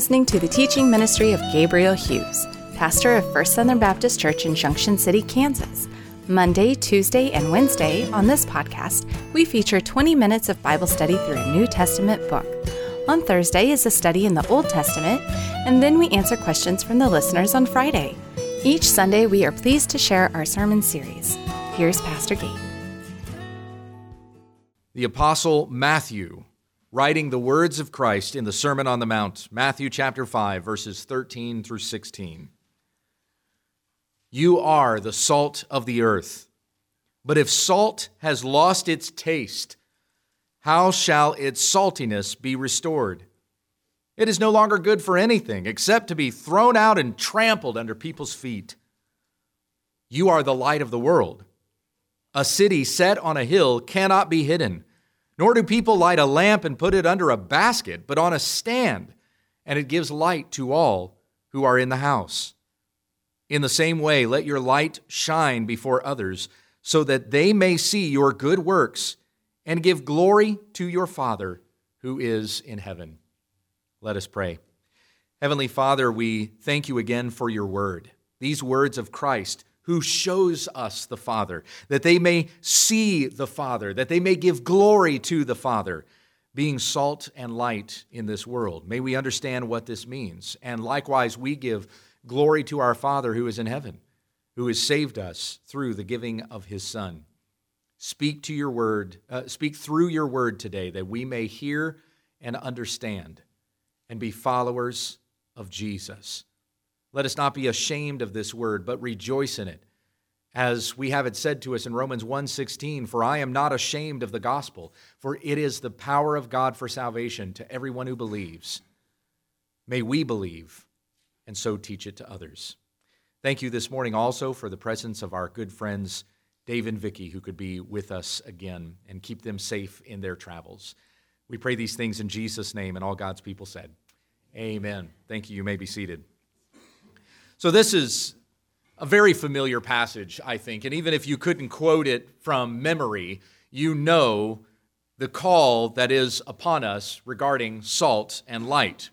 Listening to the teaching ministry of Gabriel Hughes, pastor of First Southern Baptist Church in Junction City, Kansas. Monday, Tuesday, and Wednesday on this podcast, we feature 20 minutes of Bible study through a New Testament book. On Thursday is a study in the Old Testament, and then we answer questions from the listeners on Friday. Each Sunday, we are pleased to share our sermon series. Here's Pastor Gabe. The Apostle Matthew writing the words of Christ in the Sermon on the Mount, Matthew chapter 5, verses 13 through 16. You are the salt of the earth. But if salt has lost its taste, how shall its saltiness be restored? It is no longer good for anything except to be thrown out and trampled under people's feet. You are the light of the world. A city set on a hill cannot be hidden. Nor do people light a lamp and put it under a basket, but on a stand, and it gives light to all who are in the house. In the same way, let your light shine before others, so that they may see your good works and give glory to your Father who is in heaven. Let us pray. Heavenly Father, we thank you again for your word, these words of Christ who shows us the Father, that they may see the Father, that they may give glory to the Father, being salt and light in this world. May we understand what this means. And likewise, we give glory to our Father who is in heaven, who has saved us through the giving of his Son. Speak to your word, uh, speak through your word today, that we may hear and understand and be followers of Jesus. Let us not be ashamed of this word, but rejoice in it. As we have it said to us in Romans 1:16, for I am not ashamed of the gospel, for it is the power of God for salvation to everyone who believes. May we believe and so teach it to others. Thank you this morning also for the presence of our good friends Dave and Vicky who could be with us again and keep them safe in their travels. We pray these things in Jesus name and all God's people said. Amen. Thank you. You may be seated. So, this is a very familiar passage, I think. And even if you couldn't quote it from memory, you know the call that is upon us regarding salt and light.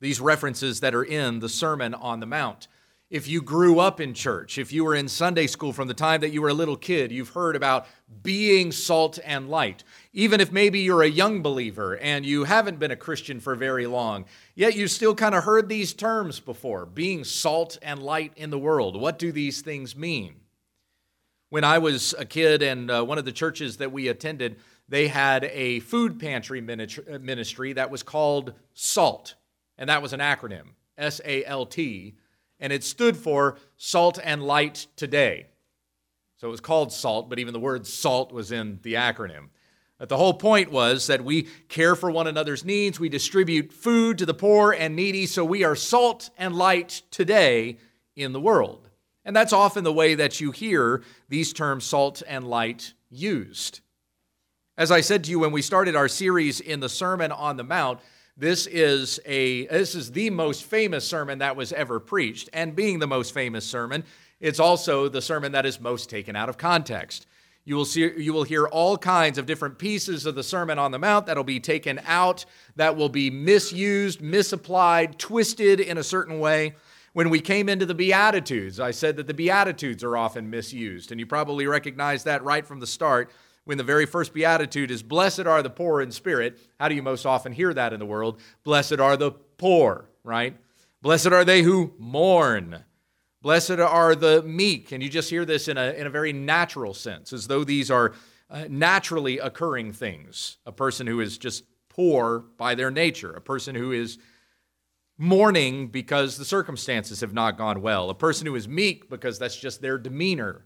These references that are in the Sermon on the Mount if you grew up in church, if you were in Sunday school from the time that you were a little kid, you've heard about being salt and light. Even if maybe you're a young believer and you haven't been a Christian for very long, yet you still kind of heard these terms before being salt and light in the world. What do these things mean? When I was a kid and uh, one of the churches that we attended, they had a food pantry ministry that was called SALT, and that was an acronym S A L T and it stood for Salt and Light Today. So it was called SALT, but even the word SALT was in the acronym. But the whole point was that we care for one another's needs, we distribute food to the poor and needy, so we are salt and light today in the world. And that's often the way that you hear these terms salt and light used. As I said to you when we started our series in the Sermon on the Mount, this is a this is the most famous sermon that was ever preached, and being the most famous sermon, it's also the sermon that is most taken out of context. You will see you will hear all kinds of different pieces of the Sermon on the Mount that'll be taken out, that will be misused, misapplied, twisted in a certain way. When we came into the Beatitudes, I said that the Beatitudes are often misused, and you probably recognize that right from the start when the very first beatitude is, Blessed are the poor in spirit. How do you most often hear that in the world? Blessed are the poor, right? Blessed are they who mourn. Blessed are the meek. And you just hear this in a, in a very natural sense, as though these are uh, naturally occurring things. A person who is just poor by their nature, a person who is mourning because the circumstances have not gone well, a person who is meek because that's just their demeanor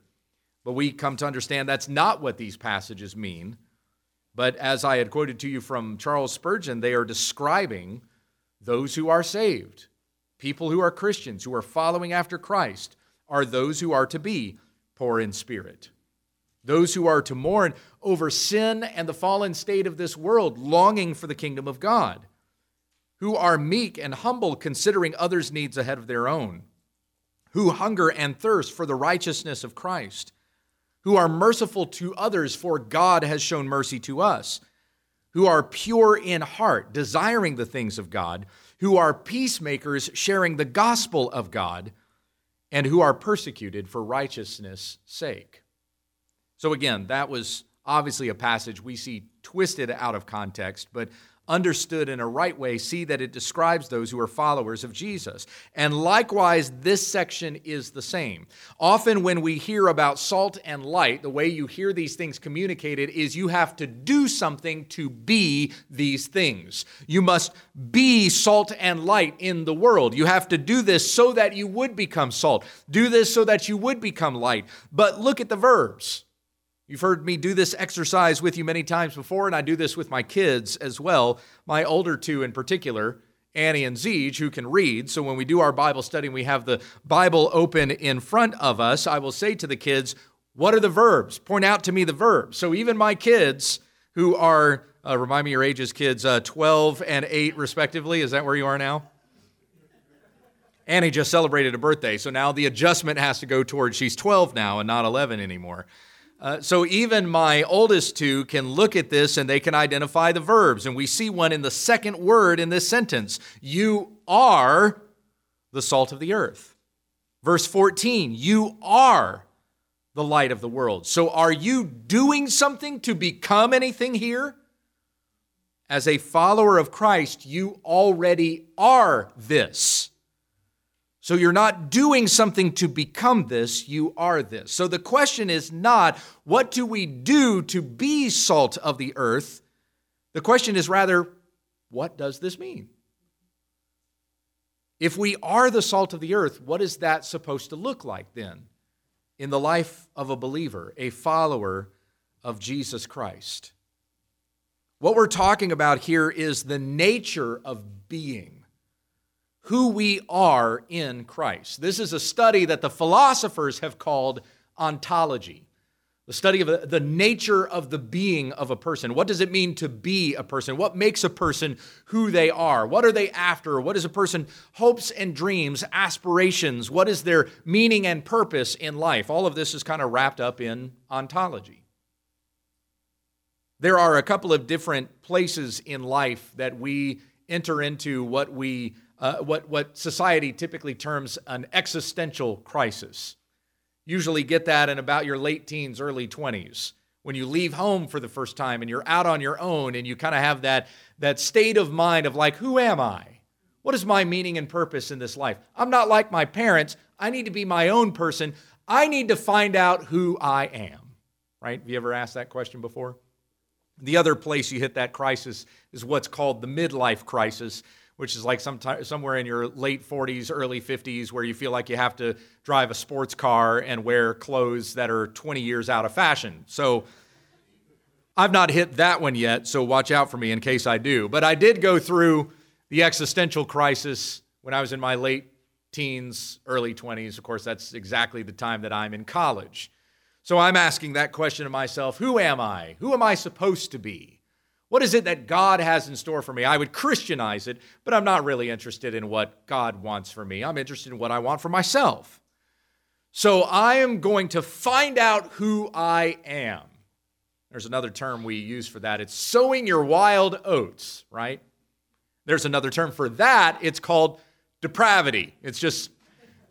but we come to understand that's not what these passages mean. But as I had quoted to you from Charles Spurgeon, they are describing those who are saved. People who are Christians, who are following after Christ, are those who are to be poor in spirit. Those who are to mourn over sin and the fallen state of this world, longing for the kingdom of God. Who are meek and humble, considering others' needs ahead of their own. Who hunger and thirst for the righteousness of Christ who are merciful to others, for God has shown mercy to us, who are pure in heart, desiring the things of God, who are peacemakers sharing the gospel of God, and who are persecuted for righteousness' sake. So, again, that was obviously a passage we see twisted out of context, but understood in a right way, see that it describes those who are followers of Jesus. And likewise, this section is the same. Often, when we hear about salt and light, the way you hear these things communicated is you have to do something to be these things. You must be salt and light in the world. You have to do this so that you would become salt, do this so that you would become light. But look at the verbs. You've heard me do this exercise with you many times before, and I do this with my kids as well. My older two in particular, Annie and Zeej, who can read. So when we do our Bible study and we have the Bible open in front of us, I will say to the kids, What are the verbs? Point out to me the verbs. So even my kids who are, uh, remind me your ages, kids, uh, 12 and 8 respectively. Is that where you are now? Annie just celebrated a birthday, so now the adjustment has to go towards she's 12 now and not 11 anymore. Uh, so even my oldest two can look at this and they can identify the verbs. And we see one in the second word in this sentence You are the salt of the earth. Verse 14, you are the light of the world. So are you doing something to become anything here? As a follower of Christ, you already are this. So you're not doing something to become this, you are this. So the question is not, what do we do to be salt of the earth? The question is rather, what does this mean? If we are the salt of the earth, what is that supposed to look like then in the life of a believer, a follower of Jesus Christ? What we're talking about here is the nature of being who we are in Christ. This is a study that the philosophers have called ontology, the study of the nature of the being of a person. What does it mean to be a person? What makes a person who they are? What are they after? What is a person hopes and dreams, aspirations? What is their meaning and purpose in life? All of this is kind of wrapped up in ontology. There are a couple of different places in life that we enter into what we uh, what, what society typically terms an existential crisis. Usually get that in about your late teens, early 20s. When you leave home for the first time and you're out on your own and you kind of have that, that state of mind of like, who am I? What is my meaning and purpose in this life? I'm not like my parents. I need to be my own person. I need to find out who I am. Right? Have you ever asked that question before? The other place you hit that crisis is what's called the midlife crisis, which is like sometime, somewhere in your late 40s, early 50s, where you feel like you have to drive a sports car and wear clothes that are 20 years out of fashion. So I've not hit that one yet, so watch out for me in case I do. But I did go through the existential crisis when I was in my late teens, early 20s. Of course, that's exactly the time that I'm in college. So I'm asking that question to myself who am I? Who am I supposed to be? What is it that God has in store for me? I would Christianize it, but I'm not really interested in what God wants for me. I'm interested in what I want for myself. So I am going to find out who I am. There's another term we use for that. It's sowing your wild oats, right? There's another term for that. It's called depravity. It's just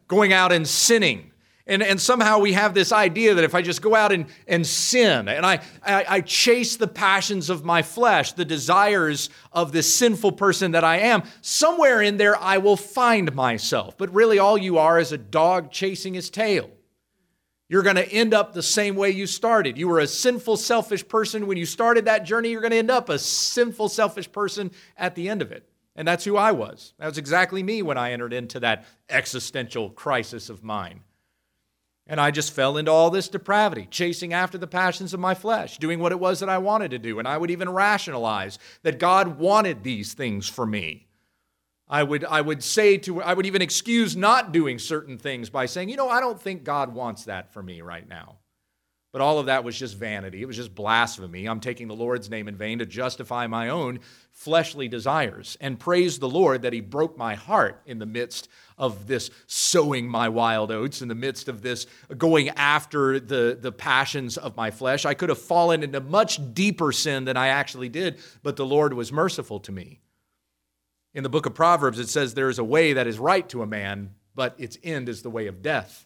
going out and sinning. And, and somehow we have this idea that if I just go out and, and sin and I, I, I chase the passions of my flesh, the desires of this sinful person that I am, somewhere in there I will find myself. But really, all you are is a dog chasing his tail. You're going to end up the same way you started. You were a sinful, selfish person when you started that journey. You're going to end up a sinful, selfish person at the end of it. And that's who I was. That was exactly me when I entered into that existential crisis of mine. And I just fell into all this depravity, chasing after the passions of my flesh, doing what it was that I wanted to do. And I would even rationalize that God wanted these things for me. I would, I would say to, I would even excuse not doing certain things by saying, you know, I don't think God wants that for me right now. But all of that was just vanity. It was just blasphemy. I'm taking the Lord's name in vain to justify my own fleshly desires. And praise the Lord that He broke my heart in the midst of this sowing my wild oats, in the midst of this going after the, the passions of my flesh. I could have fallen into much deeper sin than I actually did, but the Lord was merciful to me. In the book of Proverbs, it says there is a way that is right to a man, but its end is the way of death.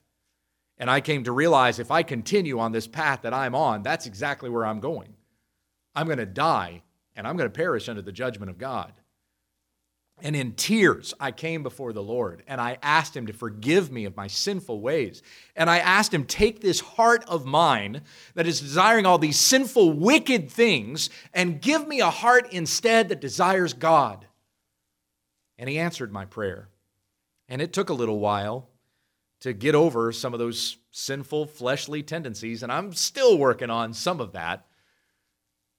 And I came to realize if I continue on this path that I'm on, that's exactly where I'm going. I'm going to die and I'm going to perish under the judgment of God. And in tears, I came before the Lord and I asked him to forgive me of my sinful ways. And I asked him, Take this heart of mine that is desiring all these sinful, wicked things and give me a heart instead that desires God. And he answered my prayer. And it took a little while to get over some of those sinful, fleshly tendencies. And I'm still working on some of that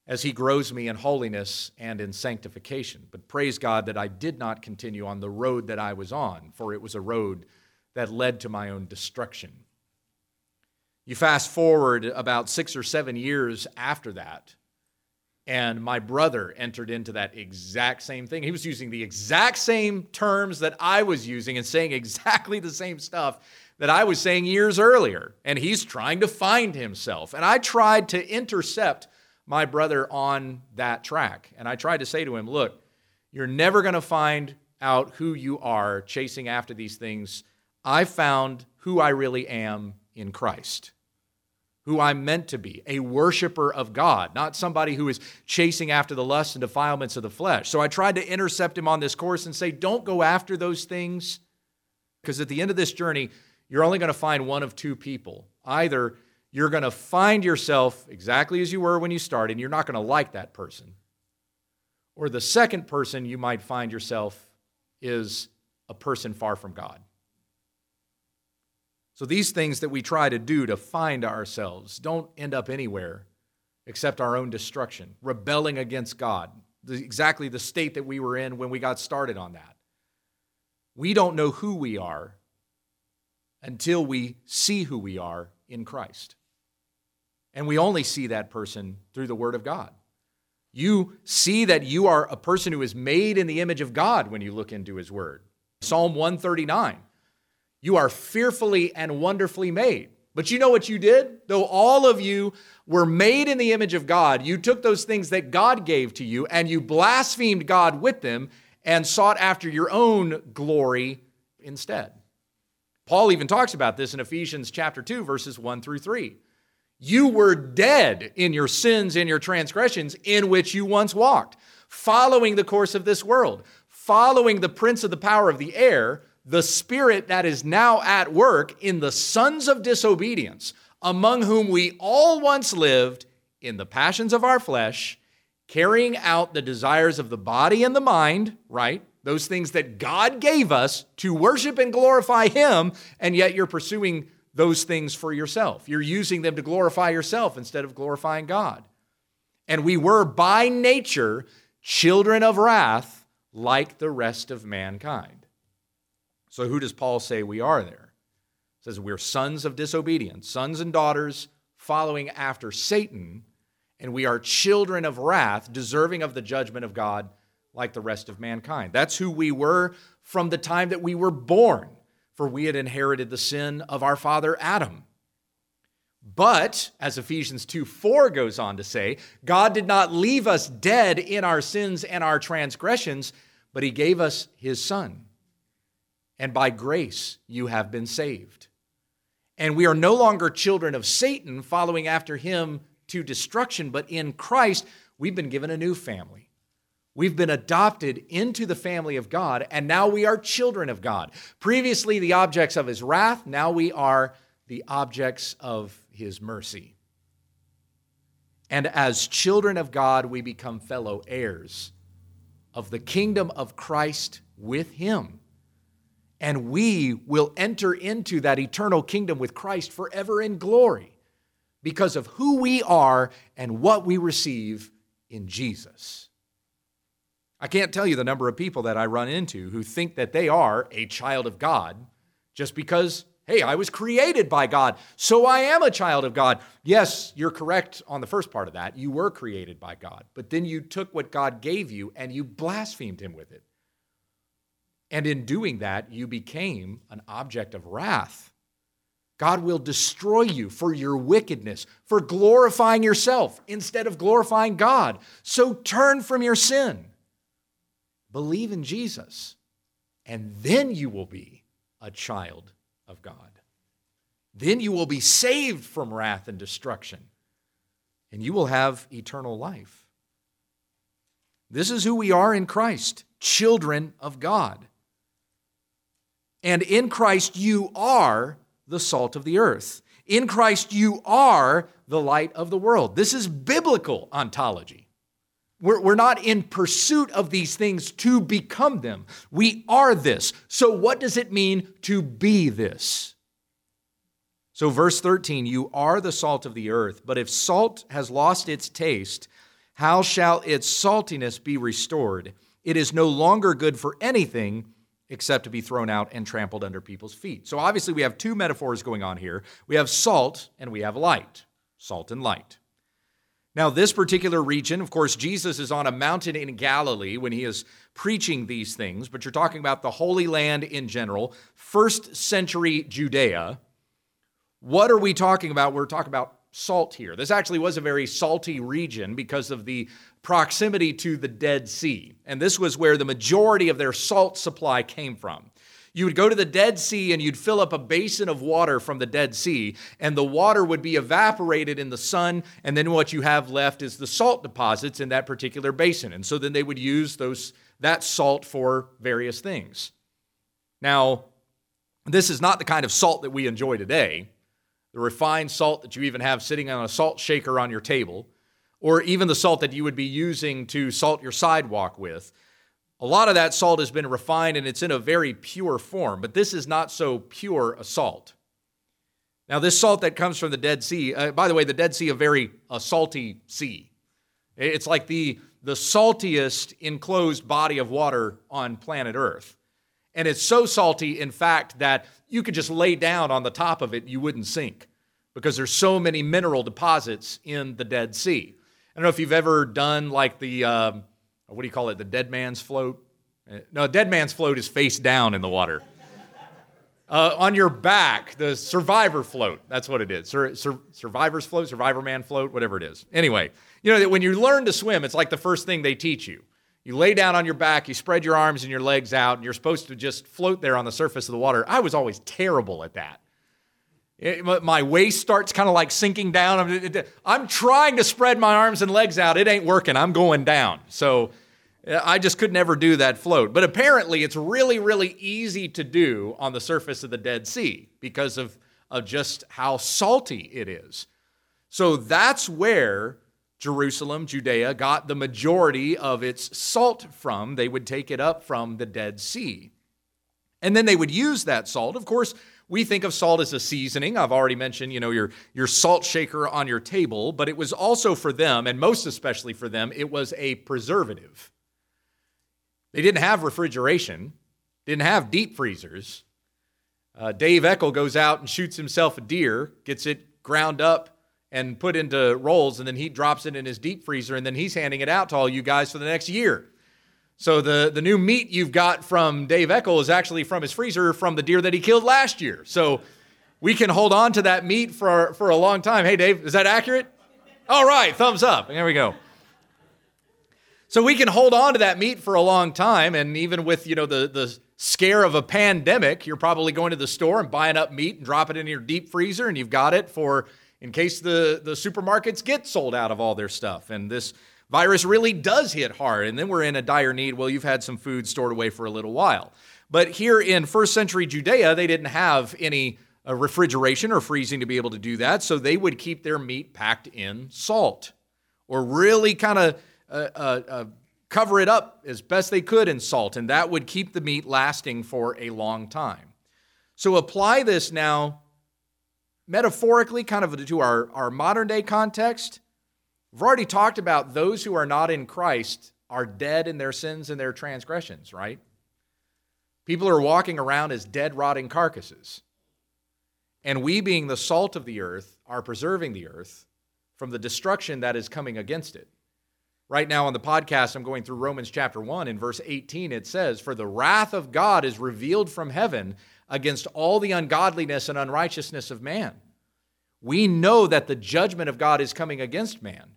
as He grows me in holiness and in sanctification. But praise God that I did not continue on the road that I was on, for it was a road that led to my own destruction. You fast forward about six or seven years after that, and my brother entered into that exact same thing. He was using the exact same terms that I was using and saying exactly the same stuff that I was saying years earlier. And he's trying to find himself. And I tried to intercept my brother on that track. And I tried to say to him, look, you're never going to find out who you are chasing after these things. I found who I really am in Christ, who I'm meant to be, a worshiper of God, not somebody who is chasing after the lusts and defilements of the flesh. So I tried to intercept him on this course and say, don't go after those things, because at the end of this journey, you're only going to find one of two people. Either you're going to find yourself exactly as you were when you started, and you're not going to like that person. Or the second person you might find yourself is a person far from God. So these things that we try to do to find ourselves don't end up anywhere except our own destruction, rebelling against God, the, exactly the state that we were in when we got started on that. We don't know who we are until we see who we are in Christ. And we only see that person through the Word of God. You see that you are a person who is made in the image of God when you look into His Word. Psalm 139 You are fearfully and wonderfully made. But you know what you did? Though all of you were made in the image of God, you took those things that God gave to you and you blasphemed God with them and sought after your own glory instead. Paul even talks about this in Ephesians chapter 2 verses 1 through 3. You were dead in your sins and your transgressions in which you once walked, following the course of this world, following the prince of the power of the air, the spirit that is now at work in the sons of disobedience, among whom we all once lived in the passions of our flesh, carrying out the desires of the body and the mind, right? Those things that God gave us to worship and glorify Him, and yet you're pursuing those things for yourself. You're using them to glorify yourself instead of glorifying God. And we were by nature children of wrath like the rest of mankind. So, who does Paul say we are there? He says we're sons of disobedience, sons and daughters following after Satan, and we are children of wrath, deserving of the judgment of God like the rest of mankind. That's who we were from the time that we were born for we had inherited the sin of our father Adam. But, as Ephesians 2 4 goes on to say, God did not leave us dead in our sins and our transgressions, but He gave us His Son. And by grace you have been saved. And we are no longer children of Satan following after him to destruction, but in Christ we've been given a new family. We've been adopted into the family of God, and now we are children of God. Previously, the objects of his wrath, now we are the objects of his mercy. And as children of God, we become fellow heirs of the kingdom of Christ with him. And we will enter into that eternal kingdom with Christ forever in glory because of who we are and what we receive in Jesus. I can't tell you the number of people that I run into who think that they are a child of God just because, hey, I was created by God, so I am a child of God. Yes, you're correct on the first part of that. You were created by God, but then you took what God gave you and you blasphemed Him with it. And in doing that, you became an object of wrath. God will destroy you for your wickedness, for glorifying yourself instead of glorifying God. So turn from your sin. Believe in Jesus, and then you will be a child of God. Then you will be saved from wrath and destruction, and you will have eternal life. This is who we are in Christ, children of God. And in Christ, you are the salt of the earth. In Christ, you are the light of the world. This is biblical ontology. We're, we're not in pursuit of these things to become them. We are this. So, what does it mean to be this? So, verse 13, you are the salt of the earth, but if salt has lost its taste, how shall its saltiness be restored? It is no longer good for anything except to be thrown out and trampled under people's feet. So obviously, we have two metaphors going on here we have salt and we have light. Salt and light. Now, this particular region, of course, Jesus is on a mountain in Galilee when he is preaching these things, but you're talking about the Holy Land in general, first century Judea. What are we talking about? We're talking about salt here. This actually was a very salty region because of the proximity to the Dead Sea. And this was where the majority of their salt supply came from. You would go to the Dead Sea and you'd fill up a basin of water from the Dead Sea, and the water would be evaporated in the sun, and then what you have left is the salt deposits in that particular basin. And so then they would use those, that salt for various things. Now, this is not the kind of salt that we enjoy today, the refined salt that you even have sitting on a salt shaker on your table or even the salt that you would be using to salt your sidewalk with. A lot of that salt has been refined and it's in a very pure form, but this is not so pure a salt. Now, this salt that comes from the Dead Sea, uh, by the way, the Dead Sea, a very salty sea. It's like the, the saltiest enclosed body of water on planet Earth. And it's so salty, in fact, that you could just lay down on the top of it, you wouldn't sink because there's so many mineral deposits in the Dead Sea. I don't know if you've ever done like the, um, what do you call it, the dead man's float? Uh, no, dead man's float is face down in the water. Uh, on your back, the survivor float. That's what it is. Sur- sur- survivor's float, survivor man float, whatever it is. Anyway, you know, that when you learn to swim, it's like the first thing they teach you. You lay down on your back, you spread your arms and your legs out, and you're supposed to just float there on the surface of the water. I was always terrible at that. It, my waist starts kind of like sinking down. I'm, I'm trying to spread my arms and legs out. It ain't working. I'm going down. So I just could never do that float. But apparently, it's really, really easy to do on the surface of the Dead Sea because of, of just how salty it is. So that's where Jerusalem, Judea, got the majority of its salt from. They would take it up from the Dead Sea. And then they would use that salt. Of course, we think of salt as a seasoning. I've already mentioned, you know, your, your salt shaker on your table, but it was also for them, and most especially for them, it was a preservative. They didn't have refrigeration, didn't have deep freezers. Uh, Dave Eckel goes out and shoots himself a deer, gets it ground up and put into rolls, and then he drops it in his deep freezer, and then he's handing it out to all you guys for the next year. So the, the new meat you've got from Dave Eckel is actually from his freezer from the deer that he killed last year. So we can hold on to that meat for, for a long time. Hey, Dave, is that accurate? All right, thumbs up. There we go. So we can hold on to that meat for a long time, and even with you know the the scare of a pandemic, you're probably going to the store and buying up meat and drop it in your deep freezer, and you've got it for in case the the supermarkets get sold out of all their stuff. And this virus really does hit hard, and then we're in a dire need. Well, you've had some food stored away for a little while. But here in first century Judea, they didn't have any uh, refrigeration or freezing to be able to do that, so they would keep their meat packed in salt or really kind of uh, uh, uh, cover it up as best they could in salt, and that would keep the meat lasting for a long time. So apply this now metaphorically, kind of to our, our modern day context. We've already talked about those who are not in Christ are dead in their sins and their transgressions, right? People are walking around as dead, rotting carcasses. And we, being the salt of the earth, are preserving the earth from the destruction that is coming against it. Right now on the podcast, I'm going through Romans chapter 1. In verse 18, it says, For the wrath of God is revealed from heaven against all the ungodliness and unrighteousness of man. We know that the judgment of God is coming against man.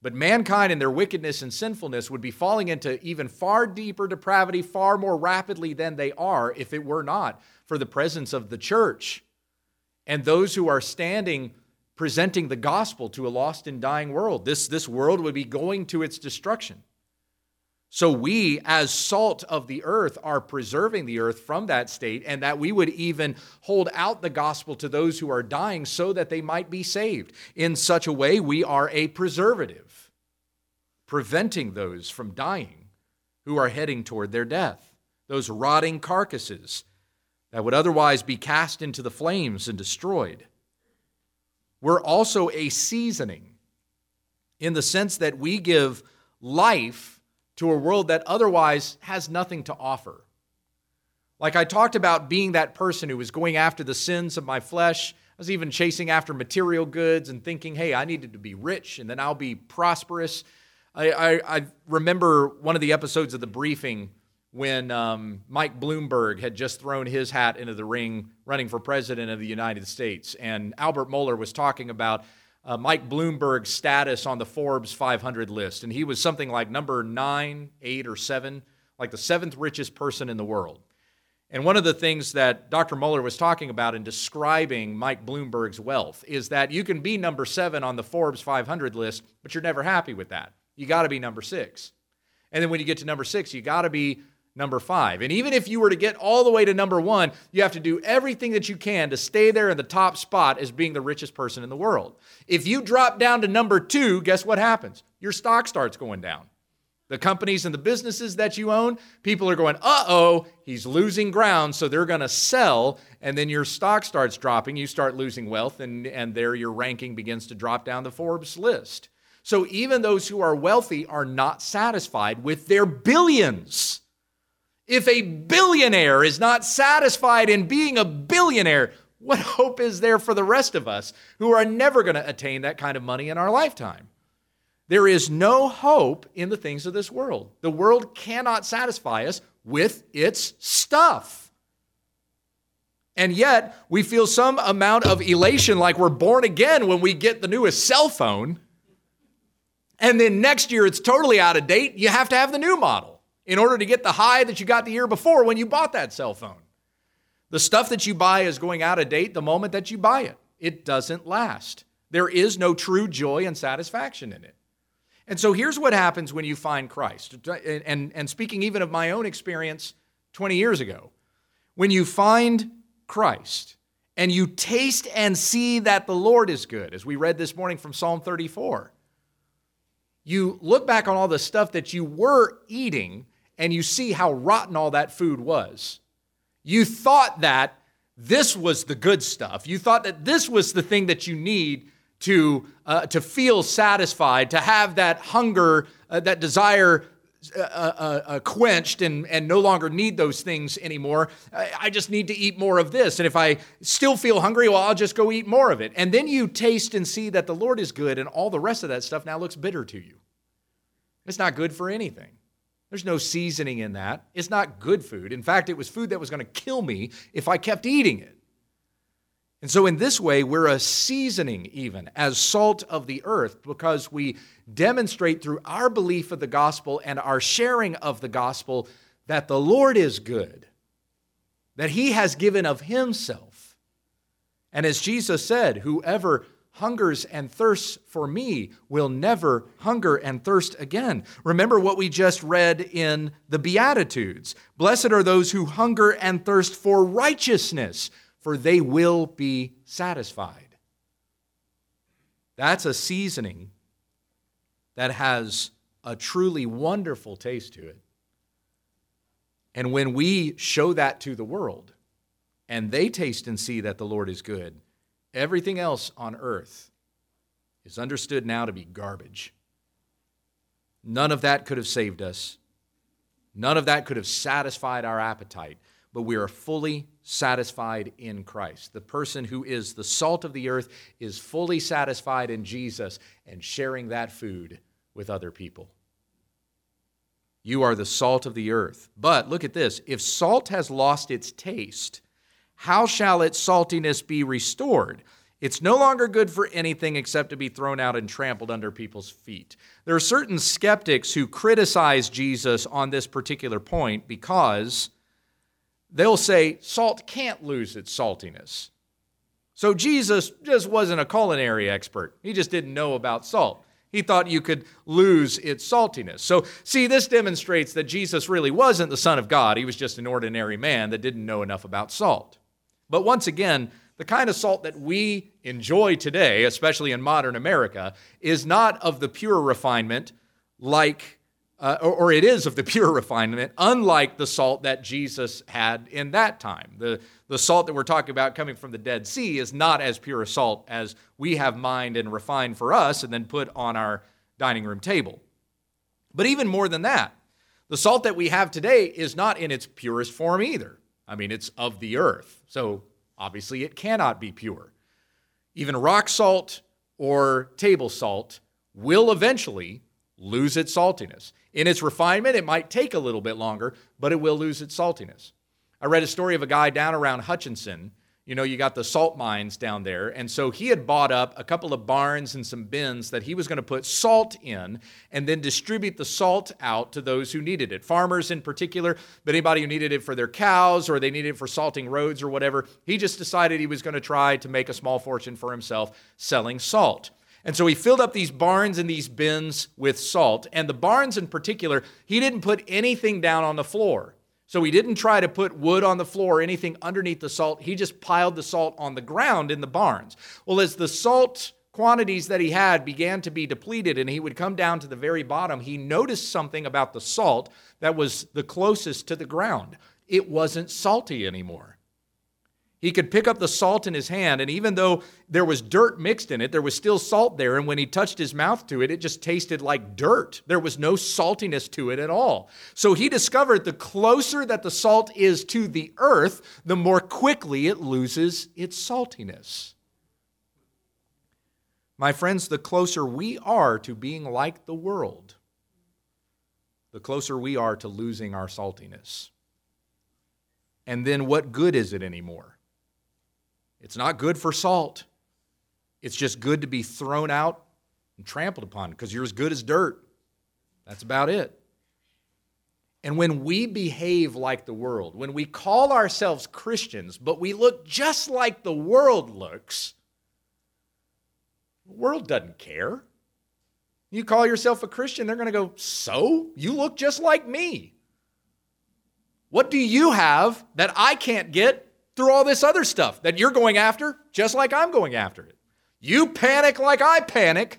But mankind in their wickedness and sinfulness would be falling into even far deeper depravity far more rapidly than they are if it were not for the presence of the church and those who are standing presenting the gospel to a lost and dying world. This, this world would be going to its destruction. So, we, as salt of the earth, are preserving the earth from that state, and that we would even hold out the gospel to those who are dying so that they might be saved. In such a way, we are a preservative, preventing those from dying who are heading toward their death, those rotting carcasses that would otherwise be cast into the flames and destroyed. We're also a seasoning in the sense that we give life to a world that otherwise has nothing to offer. Like I talked about being that person who was going after the sins of my flesh. I was even chasing after material goods and thinking, hey, I needed to be rich and then I'll be prosperous. I, I, I remember one of the episodes of the briefing when um, Mike Bloomberg had just thrown his hat into the ring running for president of the United States. And Albert Mohler was talking about uh, Mike Bloomberg's status on the Forbes 500 list, and he was something like number nine, eight, or seven, like the seventh richest person in the world. And one of the things that Dr. Mohler was talking about in describing Mike Bloomberg's wealth is that you can be number seven on the Forbes 500 list, but you're never happy with that. You got to be number six. And then when you get to number six, you got to be number five. And even if you were to get all the way to number one, you have to do everything that you can to stay there in the top spot as being the richest person in the world. If you drop down to number two, guess what happens? Your stock starts going down. The companies and the businesses that you own, people are going, uh oh, he's losing ground, so they're going to sell. And then your stock starts dropping. You start losing wealth, and, and there your ranking begins to drop down the Forbes list. So even those who are wealthy are not satisfied with their billions. If a billionaire is not satisfied in being a billionaire, what hope is there for the rest of us who are never going to attain that kind of money in our lifetime? There is no hope in the things of this world. The world cannot satisfy us with its stuff. And yet, we feel some amount of elation like we're born again when we get the newest cell phone. And then next year it's totally out of date. You have to have the new model in order to get the high that you got the year before when you bought that cell phone. The stuff that you buy is going out of date the moment that you buy it. It doesn't last. There is no true joy and satisfaction in it. And so here's what happens when you find Christ. And, and, and speaking even of my own experience 20 years ago, when you find Christ and you taste and see that the Lord is good, as we read this morning from Psalm 34, you look back on all the stuff that you were eating and you see how rotten all that food was. You thought that this was the good stuff. You thought that this was the thing that you need to, uh, to feel satisfied, to have that hunger, uh, that desire uh, uh, uh quenched and, and no longer need those things anymore. I, I just need to eat more of this. And if I still feel hungry, well, I'll just go eat more of it. And then you taste and see that the Lord is good, and all the rest of that stuff now looks bitter to you. It's not good for anything. There's no seasoning in that. It's not good food. In fact, it was food that was going to kill me if I kept eating it. And so, in this way, we're a seasoning even as salt of the earth because we demonstrate through our belief of the gospel and our sharing of the gospel that the Lord is good, that He has given of Himself. And as Jesus said, whoever hungers and thirsts for me will never hunger and thirst again. Remember what we just read in the Beatitudes Blessed are those who hunger and thirst for righteousness, for they will be satisfied. That's a seasoning that has a truly wonderful taste to it. And when we show that to the world, and they taste and see that the Lord is good, Everything else on earth is understood now to be garbage. None of that could have saved us. None of that could have satisfied our appetite, but we are fully satisfied in Christ. The person who is the salt of the earth is fully satisfied in Jesus and sharing that food with other people. You are the salt of the earth. But look at this if salt has lost its taste, how shall its saltiness be restored? It's no longer good for anything except to be thrown out and trampled under people's feet. There are certain skeptics who criticize Jesus on this particular point because they'll say salt can't lose its saltiness. So Jesus just wasn't a culinary expert, he just didn't know about salt. He thought you could lose its saltiness. So, see, this demonstrates that Jesus really wasn't the Son of God. He was just an ordinary man that didn't know enough about salt. But once again, the kind of salt that we enjoy today, especially in modern America, is not of the pure refinement like uh, or, or, it is of the pure refinement, unlike the salt that Jesus had in that time. The, the salt that we're talking about coming from the Dead Sea is not as pure a salt as we have mined and refined for us and then put on our dining room table. But even more than that, the salt that we have today is not in its purest form either. I mean, it's of the earth, so obviously it cannot be pure. Even rock salt or table salt will eventually lose its saltiness. In its refinement, it might take a little bit longer, but it will lose its saltiness. I read a story of a guy down around Hutchinson. You know, you got the salt mines down there. And so he had bought up a couple of barns and some bins that he was going to put salt in and then distribute the salt out to those who needed it. Farmers in particular, but anybody who needed it for their cows or they needed it for salting roads or whatever. He just decided he was going to try to make a small fortune for himself selling salt. And so he filled up these barns and these bins with salt. And the barns in particular, he didn't put anything down on the floor. So he didn't try to put wood on the floor or anything underneath the salt. He just piled the salt on the ground in the barns. Well, as the salt quantities that he had began to be depleted and he would come down to the very bottom, he noticed something about the salt that was the closest to the ground. It wasn't salty anymore. He could pick up the salt in his hand, and even though there was dirt mixed in it, there was still salt there. And when he touched his mouth to it, it just tasted like dirt. There was no saltiness to it at all. So he discovered the closer that the salt is to the earth, the more quickly it loses its saltiness. My friends, the closer we are to being like the world, the closer we are to losing our saltiness. And then what good is it anymore? It's not good for salt. It's just good to be thrown out and trampled upon because you're as good as dirt. That's about it. And when we behave like the world, when we call ourselves Christians, but we look just like the world looks, the world doesn't care. You call yourself a Christian, they're going to go, So? You look just like me. What do you have that I can't get through all this other stuff that you're going after, just like I'm going after it. You panic like I panic.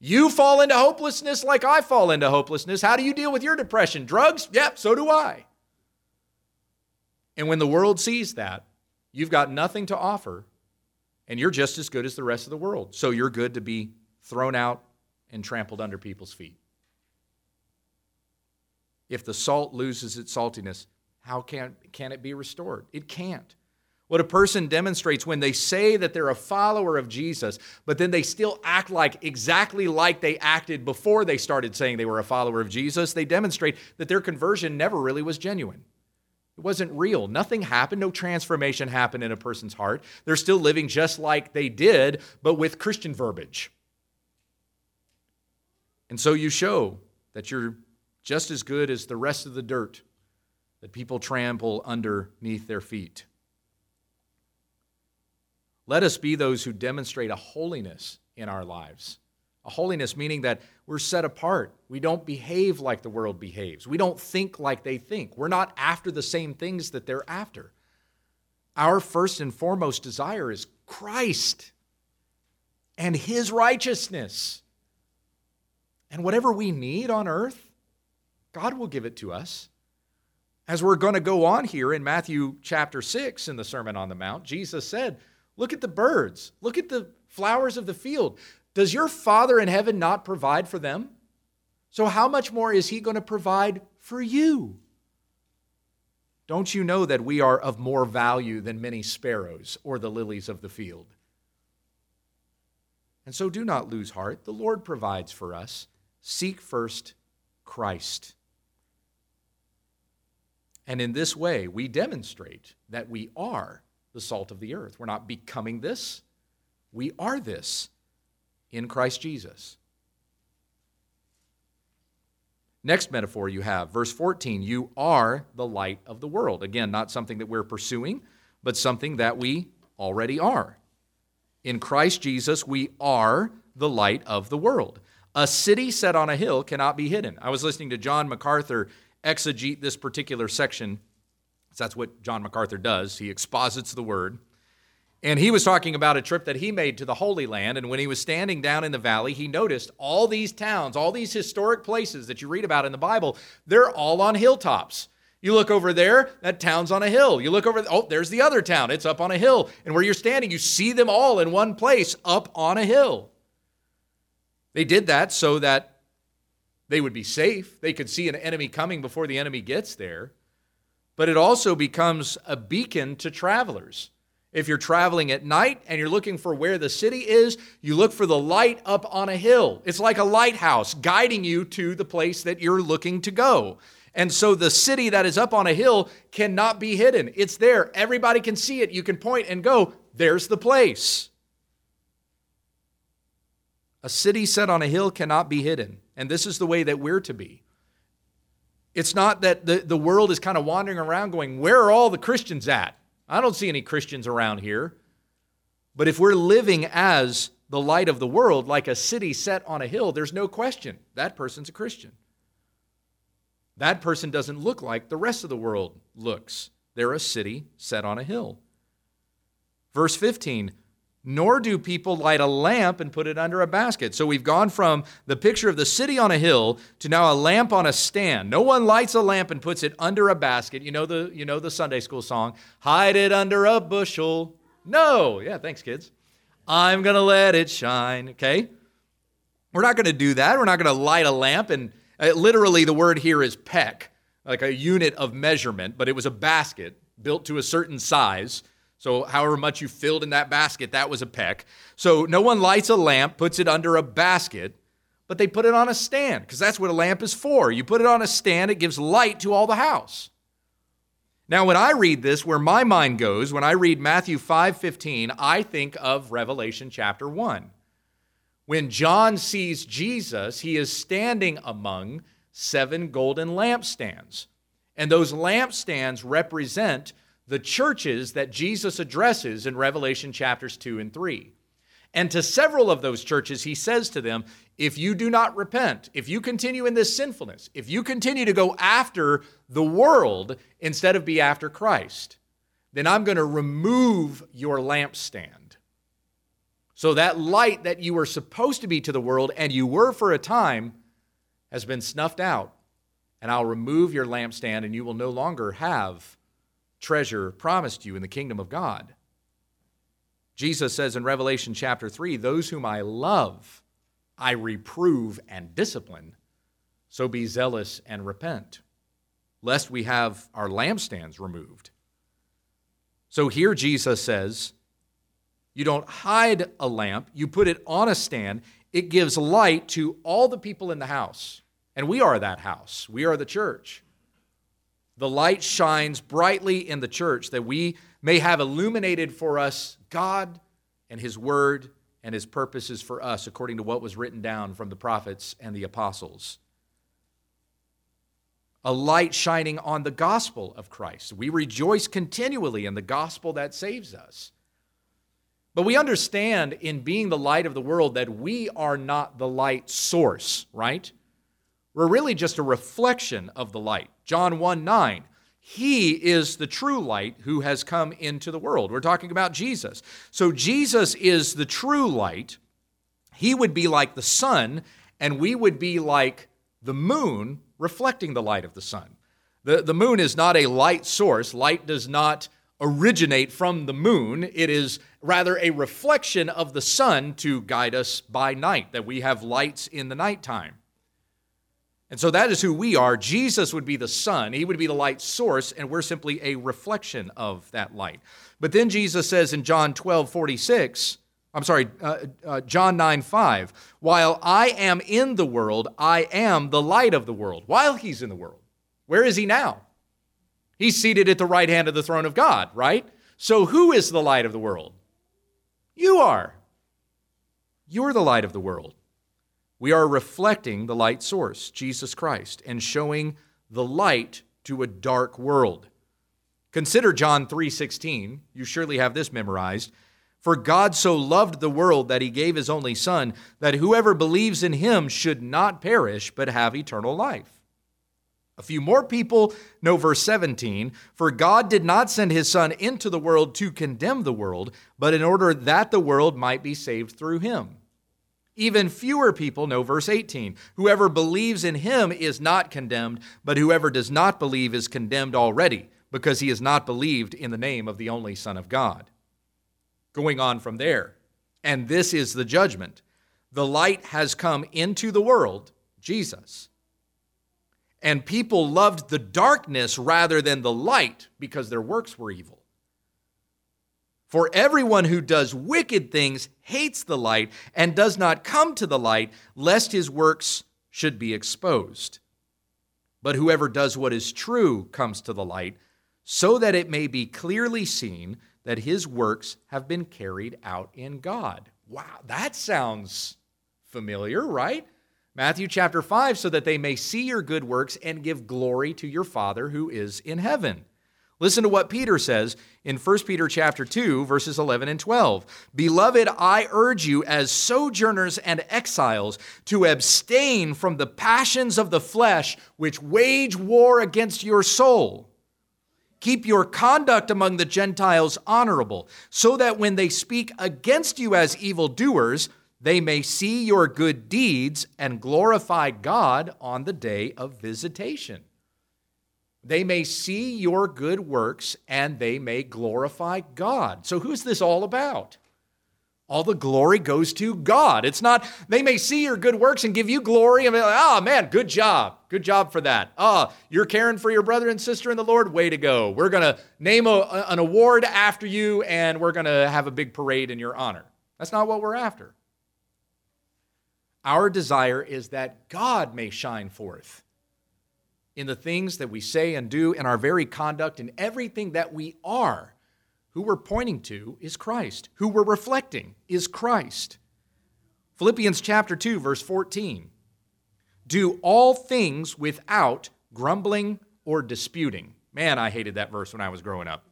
You fall into hopelessness like I fall into hopelessness. How do you deal with your depression? Drugs? Yep, so do I. And when the world sees that, you've got nothing to offer, and you're just as good as the rest of the world. So you're good to be thrown out and trampled under people's feet. If the salt loses its saltiness, how can, can it be restored? It can't. What a person demonstrates when they say that they're a follower of Jesus, but then they still act like exactly like they acted before they started saying they were a follower of Jesus, they demonstrate that their conversion never really was genuine. It wasn't real. Nothing happened. No transformation happened in a person's heart. They're still living just like they did, but with Christian verbiage. And so you show that you're just as good as the rest of the dirt that people trample underneath their feet. Let us be those who demonstrate a holiness in our lives. A holiness meaning that we're set apart. We don't behave like the world behaves. We don't think like they think. We're not after the same things that they're after. Our first and foremost desire is Christ and His righteousness. And whatever we need on earth, God will give it to us. As we're going to go on here in Matthew chapter 6 in the Sermon on the Mount, Jesus said, Look at the birds, look at the flowers of the field. Does your Father in heaven not provide for them? So, how much more is He going to provide for you? Don't you know that we are of more value than many sparrows or the lilies of the field? And so do not lose heart. The Lord provides for us. Seek first Christ. And in this way, we demonstrate that we are the salt of the earth. We're not becoming this. We are this in Christ Jesus. Next metaphor you have, verse 14, you are the light of the world. Again, not something that we're pursuing, but something that we already are. In Christ Jesus, we are the light of the world. A city set on a hill cannot be hidden. I was listening to John MacArthur exegete this particular section. That's what John MacArthur does. He exposits the word. And he was talking about a trip that he made to the Holy Land. And when he was standing down in the valley, he noticed all these towns, all these historic places that you read about in the Bible, they're all on hilltops. You look over there, that town's on a hill. You look over, oh, there's the other town. It's up on a hill. And where you're standing, you see them all in one place, up on a hill. They did that so that they would be safe. They could see an enemy coming before the enemy gets there. But it also becomes a beacon to travelers. If you're traveling at night and you're looking for where the city is, you look for the light up on a hill. It's like a lighthouse guiding you to the place that you're looking to go. And so the city that is up on a hill cannot be hidden. It's there. Everybody can see it. You can point and go, there's the place. A city set on a hill cannot be hidden. And this is the way that we're to be. It's not that the, the world is kind of wandering around going, where are all the Christians at? I don't see any Christians around here. But if we're living as the light of the world, like a city set on a hill, there's no question that person's a Christian. That person doesn't look like the rest of the world looks. They're a city set on a hill. Verse 15 nor do people light a lamp and put it under a basket. So we've gone from the picture of the city on a hill to now a lamp on a stand. No one lights a lamp and puts it under a basket. You know the you know the Sunday school song, hide it under a bushel. No. Yeah, thanks kids. I'm going to let it shine, okay? We're not going to do that. We're not going to light a lamp and uh, literally the word here is peck, like a unit of measurement, but it was a basket built to a certain size so, however much you filled in that basket, that was a peck. So, no one lights a lamp, puts it under a basket, but they put it on a stand because that's what a lamp is for. You put it on a stand, it gives light to all the house. Now, when I read this, where my mind goes, when I read Matthew 5:15, I think of Revelation chapter 1. When John sees Jesus, he is standing among seven golden lampstands. And those lampstands represent the churches that Jesus addresses in Revelation chapters 2 and 3. And to several of those churches, he says to them, If you do not repent, if you continue in this sinfulness, if you continue to go after the world instead of be after Christ, then I'm going to remove your lampstand. So that light that you were supposed to be to the world and you were for a time has been snuffed out. And I'll remove your lampstand and you will no longer have treasure promised you in the kingdom of God. Jesus says in Revelation chapter 3 Those whom I love, I reprove and discipline. So be zealous and repent, lest we have our lampstands removed. So here Jesus says, You don't hide a lamp, you put it on a stand. It gives light to all the people in the house. And we are that house, we are the church the light shines brightly in the church that we may have illuminated for us God and His Word and His purposes for us according to what was written down from the prophets and the apostles. A light shining on the gospel of Christ. We rejoice continually in the gospel that saves us. But we understand in being the light of the world that we are not the light source, right? We're really just a reflection of the light. John 1 9. He is the true light who has come into the world. We're talking about Jesus. So Jesus is the true light. He would be like the sun, and we would be like the moon reflecting the light of the sun. The, the moon is not a light source. Light does not originate from the moon. It is rather a reflection of the sun to guide us by night, that we have lights in the nighttime. And so that is who we are. Jesus would be the sun, he would be the light source, and we're simply a reflection of that light. But then Jesus says in John 12 46, I'm sorry, uh, uh, John 9 5, while I am in the world, I am the light of the world. While he's in the world. Where is he now? He's seated at the right hand of the throne of God, right? So, who is the light of the world? You are. You're the light of the world. We are reflecting the light source, Jesus Christ, and showing the light to a dark world. Consider John 3:16. You surely have this memorized. For God so loved the world that he gave his only son that whoever believes in him should not perish but have eternal life. A few more people know verse 17 For God did not send his Son into the world to condemn the world, but in order that the world might be saved through him. Even fewer people know verse 18 Whoever believes in him is not condemned, but whoever does not believe is condemned already, because he has not believed in the name of the only Son of God. Going on from there, and this is the judgment the light has come into the world, Jesus and people loved the darkness rather than the light because their works were evil. For everyone who does wicked things hates the light and does not come to the light, lest his works should be exposed. But whoever does what is true comes to the light, so that it may be clearly seen that his works have been carried out in God. Wow, that sounds familiar, right? Matthew chapter 5, so that they may see your good works and give glory to your Father who is in heaven. Listen to what Peter says in 1 Peter chapter 2 verses 11 and 12. Beloved, I urge you as sojourners and exiles to abstain from the passions of the flesh which wage war against your soul. Keep your conduct among the Gentiles honorable, so that when they speak against you as evildoers, they may see your good deeds and glorify God on the day of visitation. They may see your good works and they may glorify God. So, who's this all about? All the glory goes to God. It's not, they may see your good works and give you glory and be like, oh man, good job. Good job for that. Oh, you're caring for your brother and sister in the Lord? Way to go. We're going to name a, an award after you and we're going to have a big parade in your honor. That's not what we're after. Our desire is that God may shine forth in the things that we say and do, in our very conduct, in everything that we are. Who we're pointing to is Christ. Who we're reflecting is Christ. Philippians chapter 2, verse 14. Do all things without grumbling or disputing. Man, I hated that verse when I was growing up.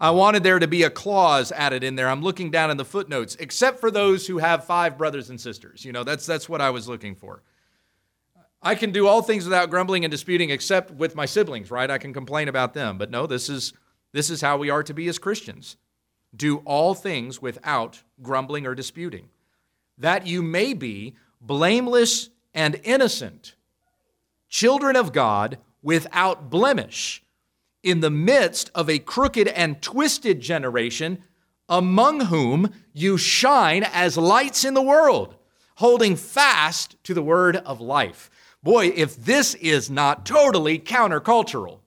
I wanted there to be a clause added in there. I'm looking down in the footnotes, except for those who have five brothers and sisters. You know, that's, that's what I was looking for. I can do all things without grumbling and disputing, except with my siblings, right? I can complain about them. But no, this is, this is how we are to be as Christians. Do all things without grumbling or disputing, that you may be blameless and innocent, children of God without blemish in the midst of a crooked and twisted generation, among whom you shine as lights in the world, holding fast to the word of life. Boy, if this is not totally countercultural.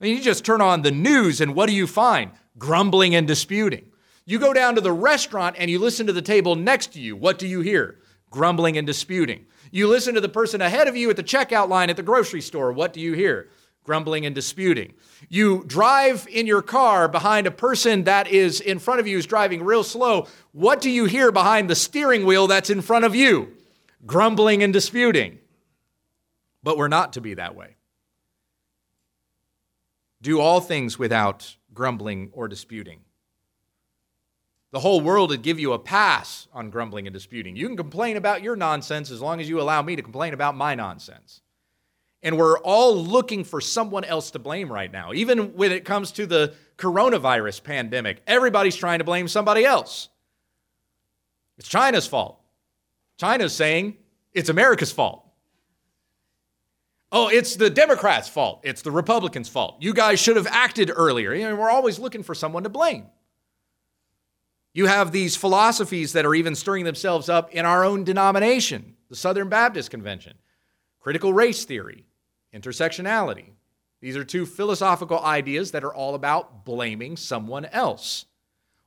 I mean, you just turn on the news and what do you find? Grumbling and disputing. You go down to the restaurant and you listen to the table next to you. What do you hear? Grumbling and disputing. You listen to the person ahead of you at the checkout line at the grocery store. What do you hear? grumbling and disputing. You drive in your car behind a person that is in front of you is driving real slow. What do you hear behind the steering wheel that's in front of you? Grumbling and disputing. But we're not to be that way. Do all things without grumbling or disputing. The whole world would give you a pass on grumbling and disputing. You can complain about your nonsense as long as you allow me to complain about my nonsense. And we're all looking for someone else to blame right now. Even when it comes to the coronavirus pandemic, everybody's trying to blame somebody else. It's China's fault. China's saying it's America's fault. Oh, it's the Democrats' fault. It's the Republicans' fault. You guys should have acted earlier. You know, we're always looking for someone to blame. You have these philosophies that are even stirring themselves up in our own denomination, the Southern Baptist Convention. Critical race theory, intersectionality. These are two philosophical ideas that are all about blaming someone else.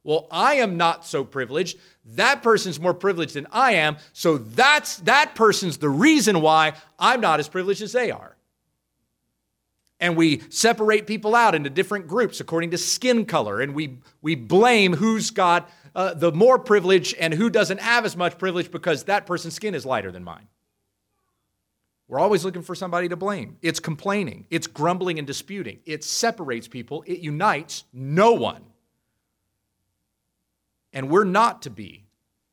Well, I am not so privileged. That person's more privileged than I am, so that's that person's the reason why I'm not as privileged as they are. and we separate people out into different groups according to skin color, and we, we blame who's got uh, the more privilege and who doesn't have as much privilege because that person's skin is lighter than mine. We're always looking for somebody to blame. It's complaining, it's grumbling and disputing. It separates people, it unites no one. And we're not to be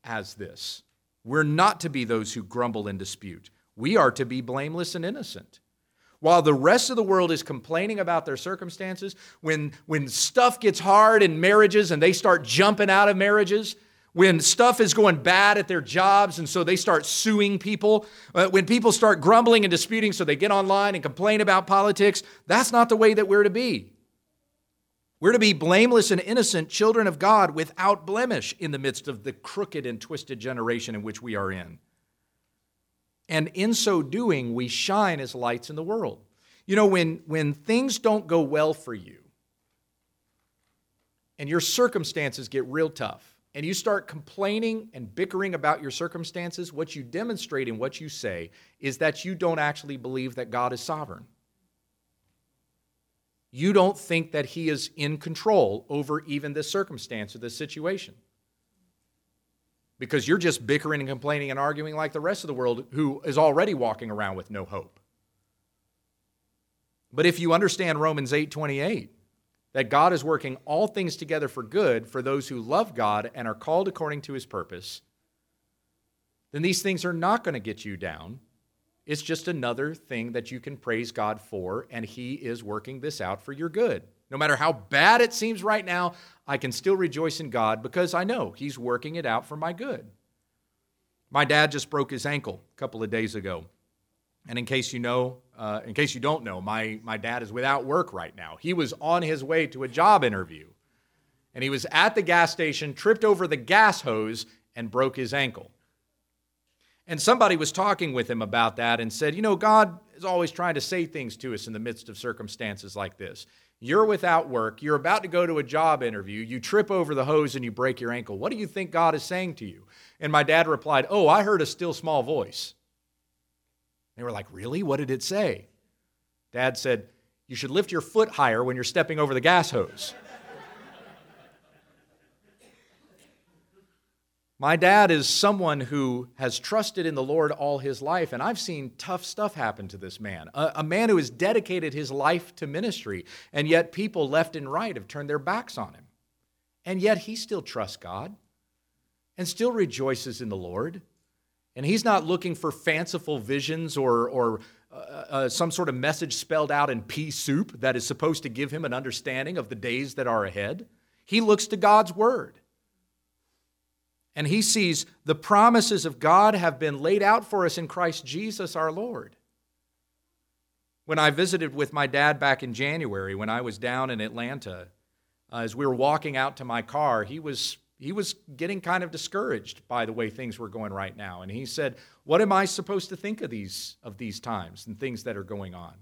as this. We're not to be those who grumble and dispute. We are to be blameless and innocent. While the rest of the world is complaining about their circumstances, when, when stuff gets hard in marriages and they start jumping out of marriages, when stuff is going bad at their jobs and so they start suing people, uh, when people start grumbling and disputing so they get online and complain about politics, that's not the way that we're to be. We're to be blameless and innocent children of God without blemish in the midst of the crooked and twisted generation in which we are in. And in so doing, we shine as lights in the world. You know, when, when things don't go well for you and your circumstances get real tough, and you start complaining and bickering about your circumstances, what you demonstrate in what you say is that you don't actually believe that God is sovereign. You don't think that He is in control over even this circumstance or this situation because you're just bickering and complaining and arguing like the rest of the world who is already walking around with no hope. But if you understand Romans 8:28, that God is working all things together for good for those who love God and are called according to his purpose, then these things are not going to get you down. It's just another thing that you can praise God for, and he is working this out for your good. No matter how bad it seems right now, I can still rejoice in God because I know He's working it out for my good. My dad just broke his ankle a couple of days ago. And in case you know, uh, in case you don't know, my, my dad is without work right now. He was on his way to a job interview. And he was at the gas station, tripped over the gas hose, and broke his ankle. And somebody was talking with him about that and said, You know, God is always trying to say things to us in the midst of circumstances like this. You're without work. You're about to go to a job interview. You trip over the hose and you break your ankle. What do you think God is saying to you? And my dad replied, Oh, I heard a still small voice. They were like, Really? What did it say? Dad said, You should lift your foot higher when you're stepping over the gas hose. My dad is someone who has trusted in the Lord all his life, and I've seen tough stuff happen to this man. A, a, man who has dedicated his life to ministry, and yet people left and right have turned their backs on him. And yet he still trusts God and still rejoices in the Lord. And he's not looking for fanciful visions or, or uh, uh, some sort of message spelled out in pea soup that is supposed to give him an understanding of the days that are ahead. He looks to God's word and he sees the promises of God have been laid out for us in Christ Jesus our Lord. When I visited with my dad back in January, when I was down in Atlanta, uh, as we were walking out to my car, he was, he was getting kind of discouraged by the way things were going right now. And he said, What am I supposed to think of these, of these times and things that are going on?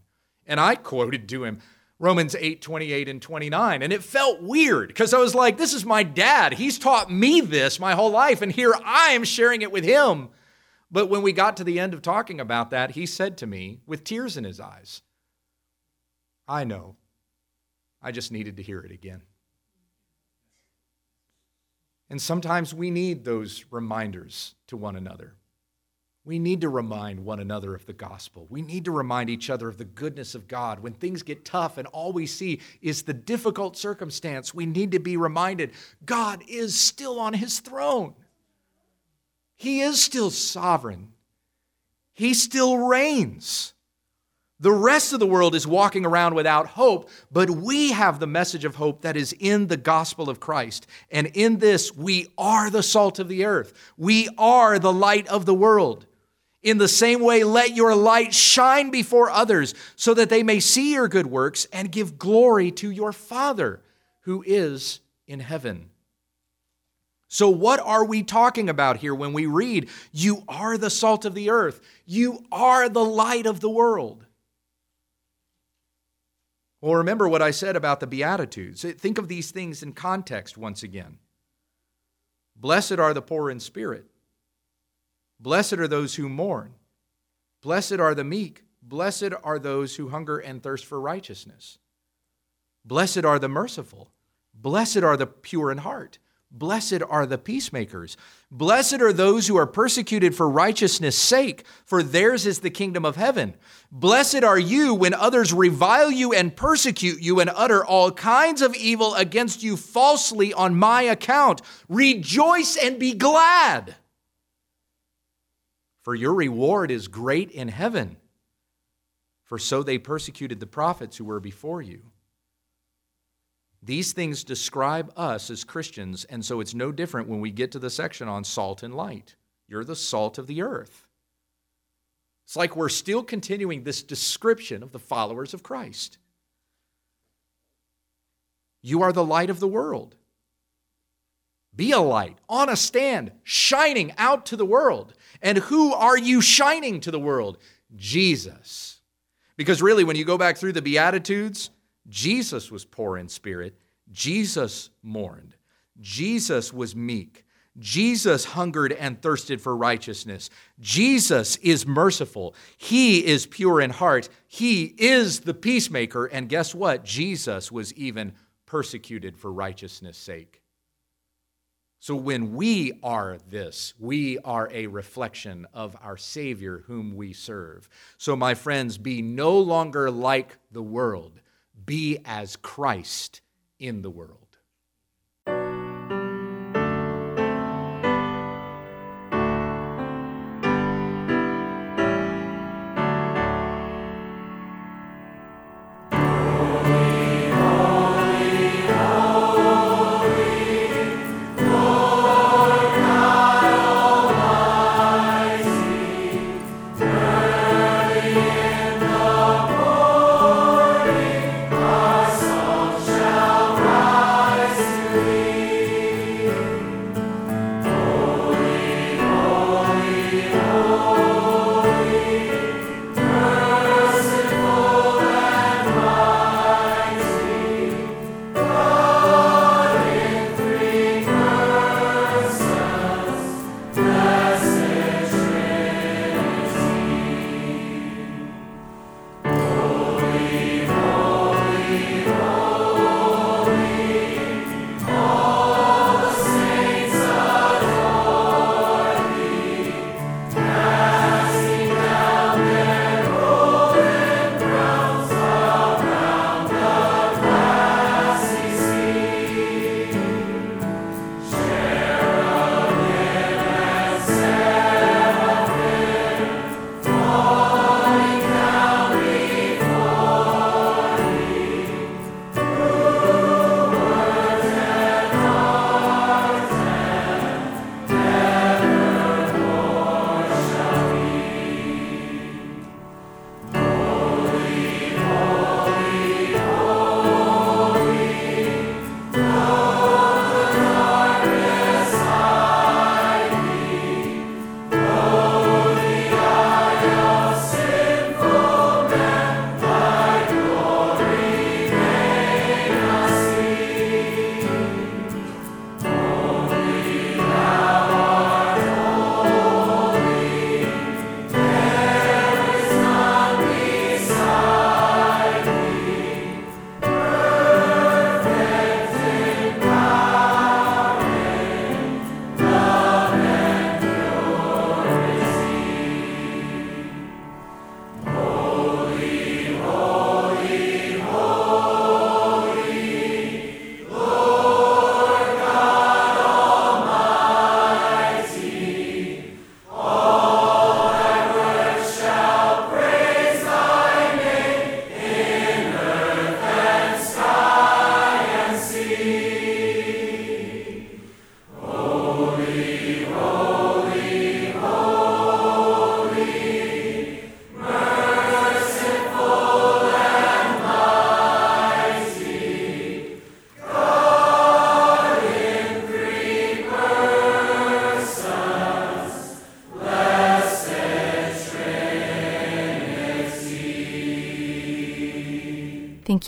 And I quoted to him, Romans 8, 28 and 29. And it felt weird because I was like, this is my dad. He's taught me this my whole life, and here I am sharing it with him. But when we got to the end of talking about that, he said to me with tears in his eyes, I know. I just needed to hear it again. And sometimes we need those reminders to one another. We need to remind one another of the gospel. We need to remind each other of the goodness of God. When things get tough and all we see is the difficult circumstance, we need to be reminded God is still on his throne. He is still sovereign. He still reigns. The rest of the world is walking around without hope, but we have the message of hope that is in the gospel of Christ. And in this, we are the salt of the earth. We are the light of the world. In the same way, let your light shine before others so that they may see your good works and give glory to your Father who is in heaven. So, what are we talking about here when we read, You are the salt of the earth, you are the light of the world? Well, remember what I said about the Beatitudes. Think of these things in context once again. Blessed are the poor in spirit Blessed are those who mourn. Blessed are the meek. Blessed are those who hunger and thirst for righteousness. Blessed are the merciful. Blessed are the pure in heart. Blessed are the peacemakers. Blessed are those who are persecuted for righteousness' sake, for theirs is the kingdom of heaven. Blessed are you when others revile you and persecute you and utter all kinds of evil against you falsely on my account. Rejoice and be glad, for your reward is great in heaven. For so they persecuted the prophets who were before you. These things describe us as Christians, and so it's no different when we get to the section on salt and light. You're the salt of the earth. It's like we're still continuing this description of the followers of Christ. You are the light of the world. Be a light on a stand, shining out to the world. And who are you shining to the world? Jesus. Because really, when you go back through the Beatitudes, Jesus was poor in spirit. Jesus mourned. Jesus was meek. Jesus hungered and thirsted for righteousness. Jesus is merciful. He is pure in heart. He is the peacemaker. And guess what? Jesus was even persecuted for righteousness' sake. So when we are this, we are a reflection of our Savior whom we serve. So, my friends, be no longer like the world be as Christ in the world.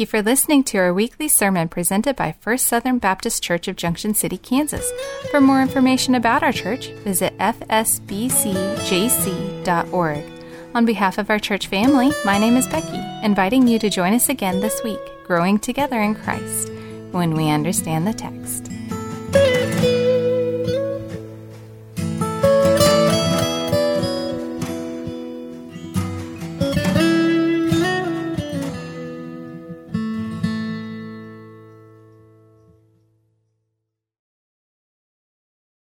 You for listening to our weekly sermon presented by First Southern Baptist Church of Junction City, Kansas. For more information about our church, visit fsbcjc.org. On behalf of our church family, my name is Becky, inviting you to join us again this week, growing together in Christ, when we understand the text.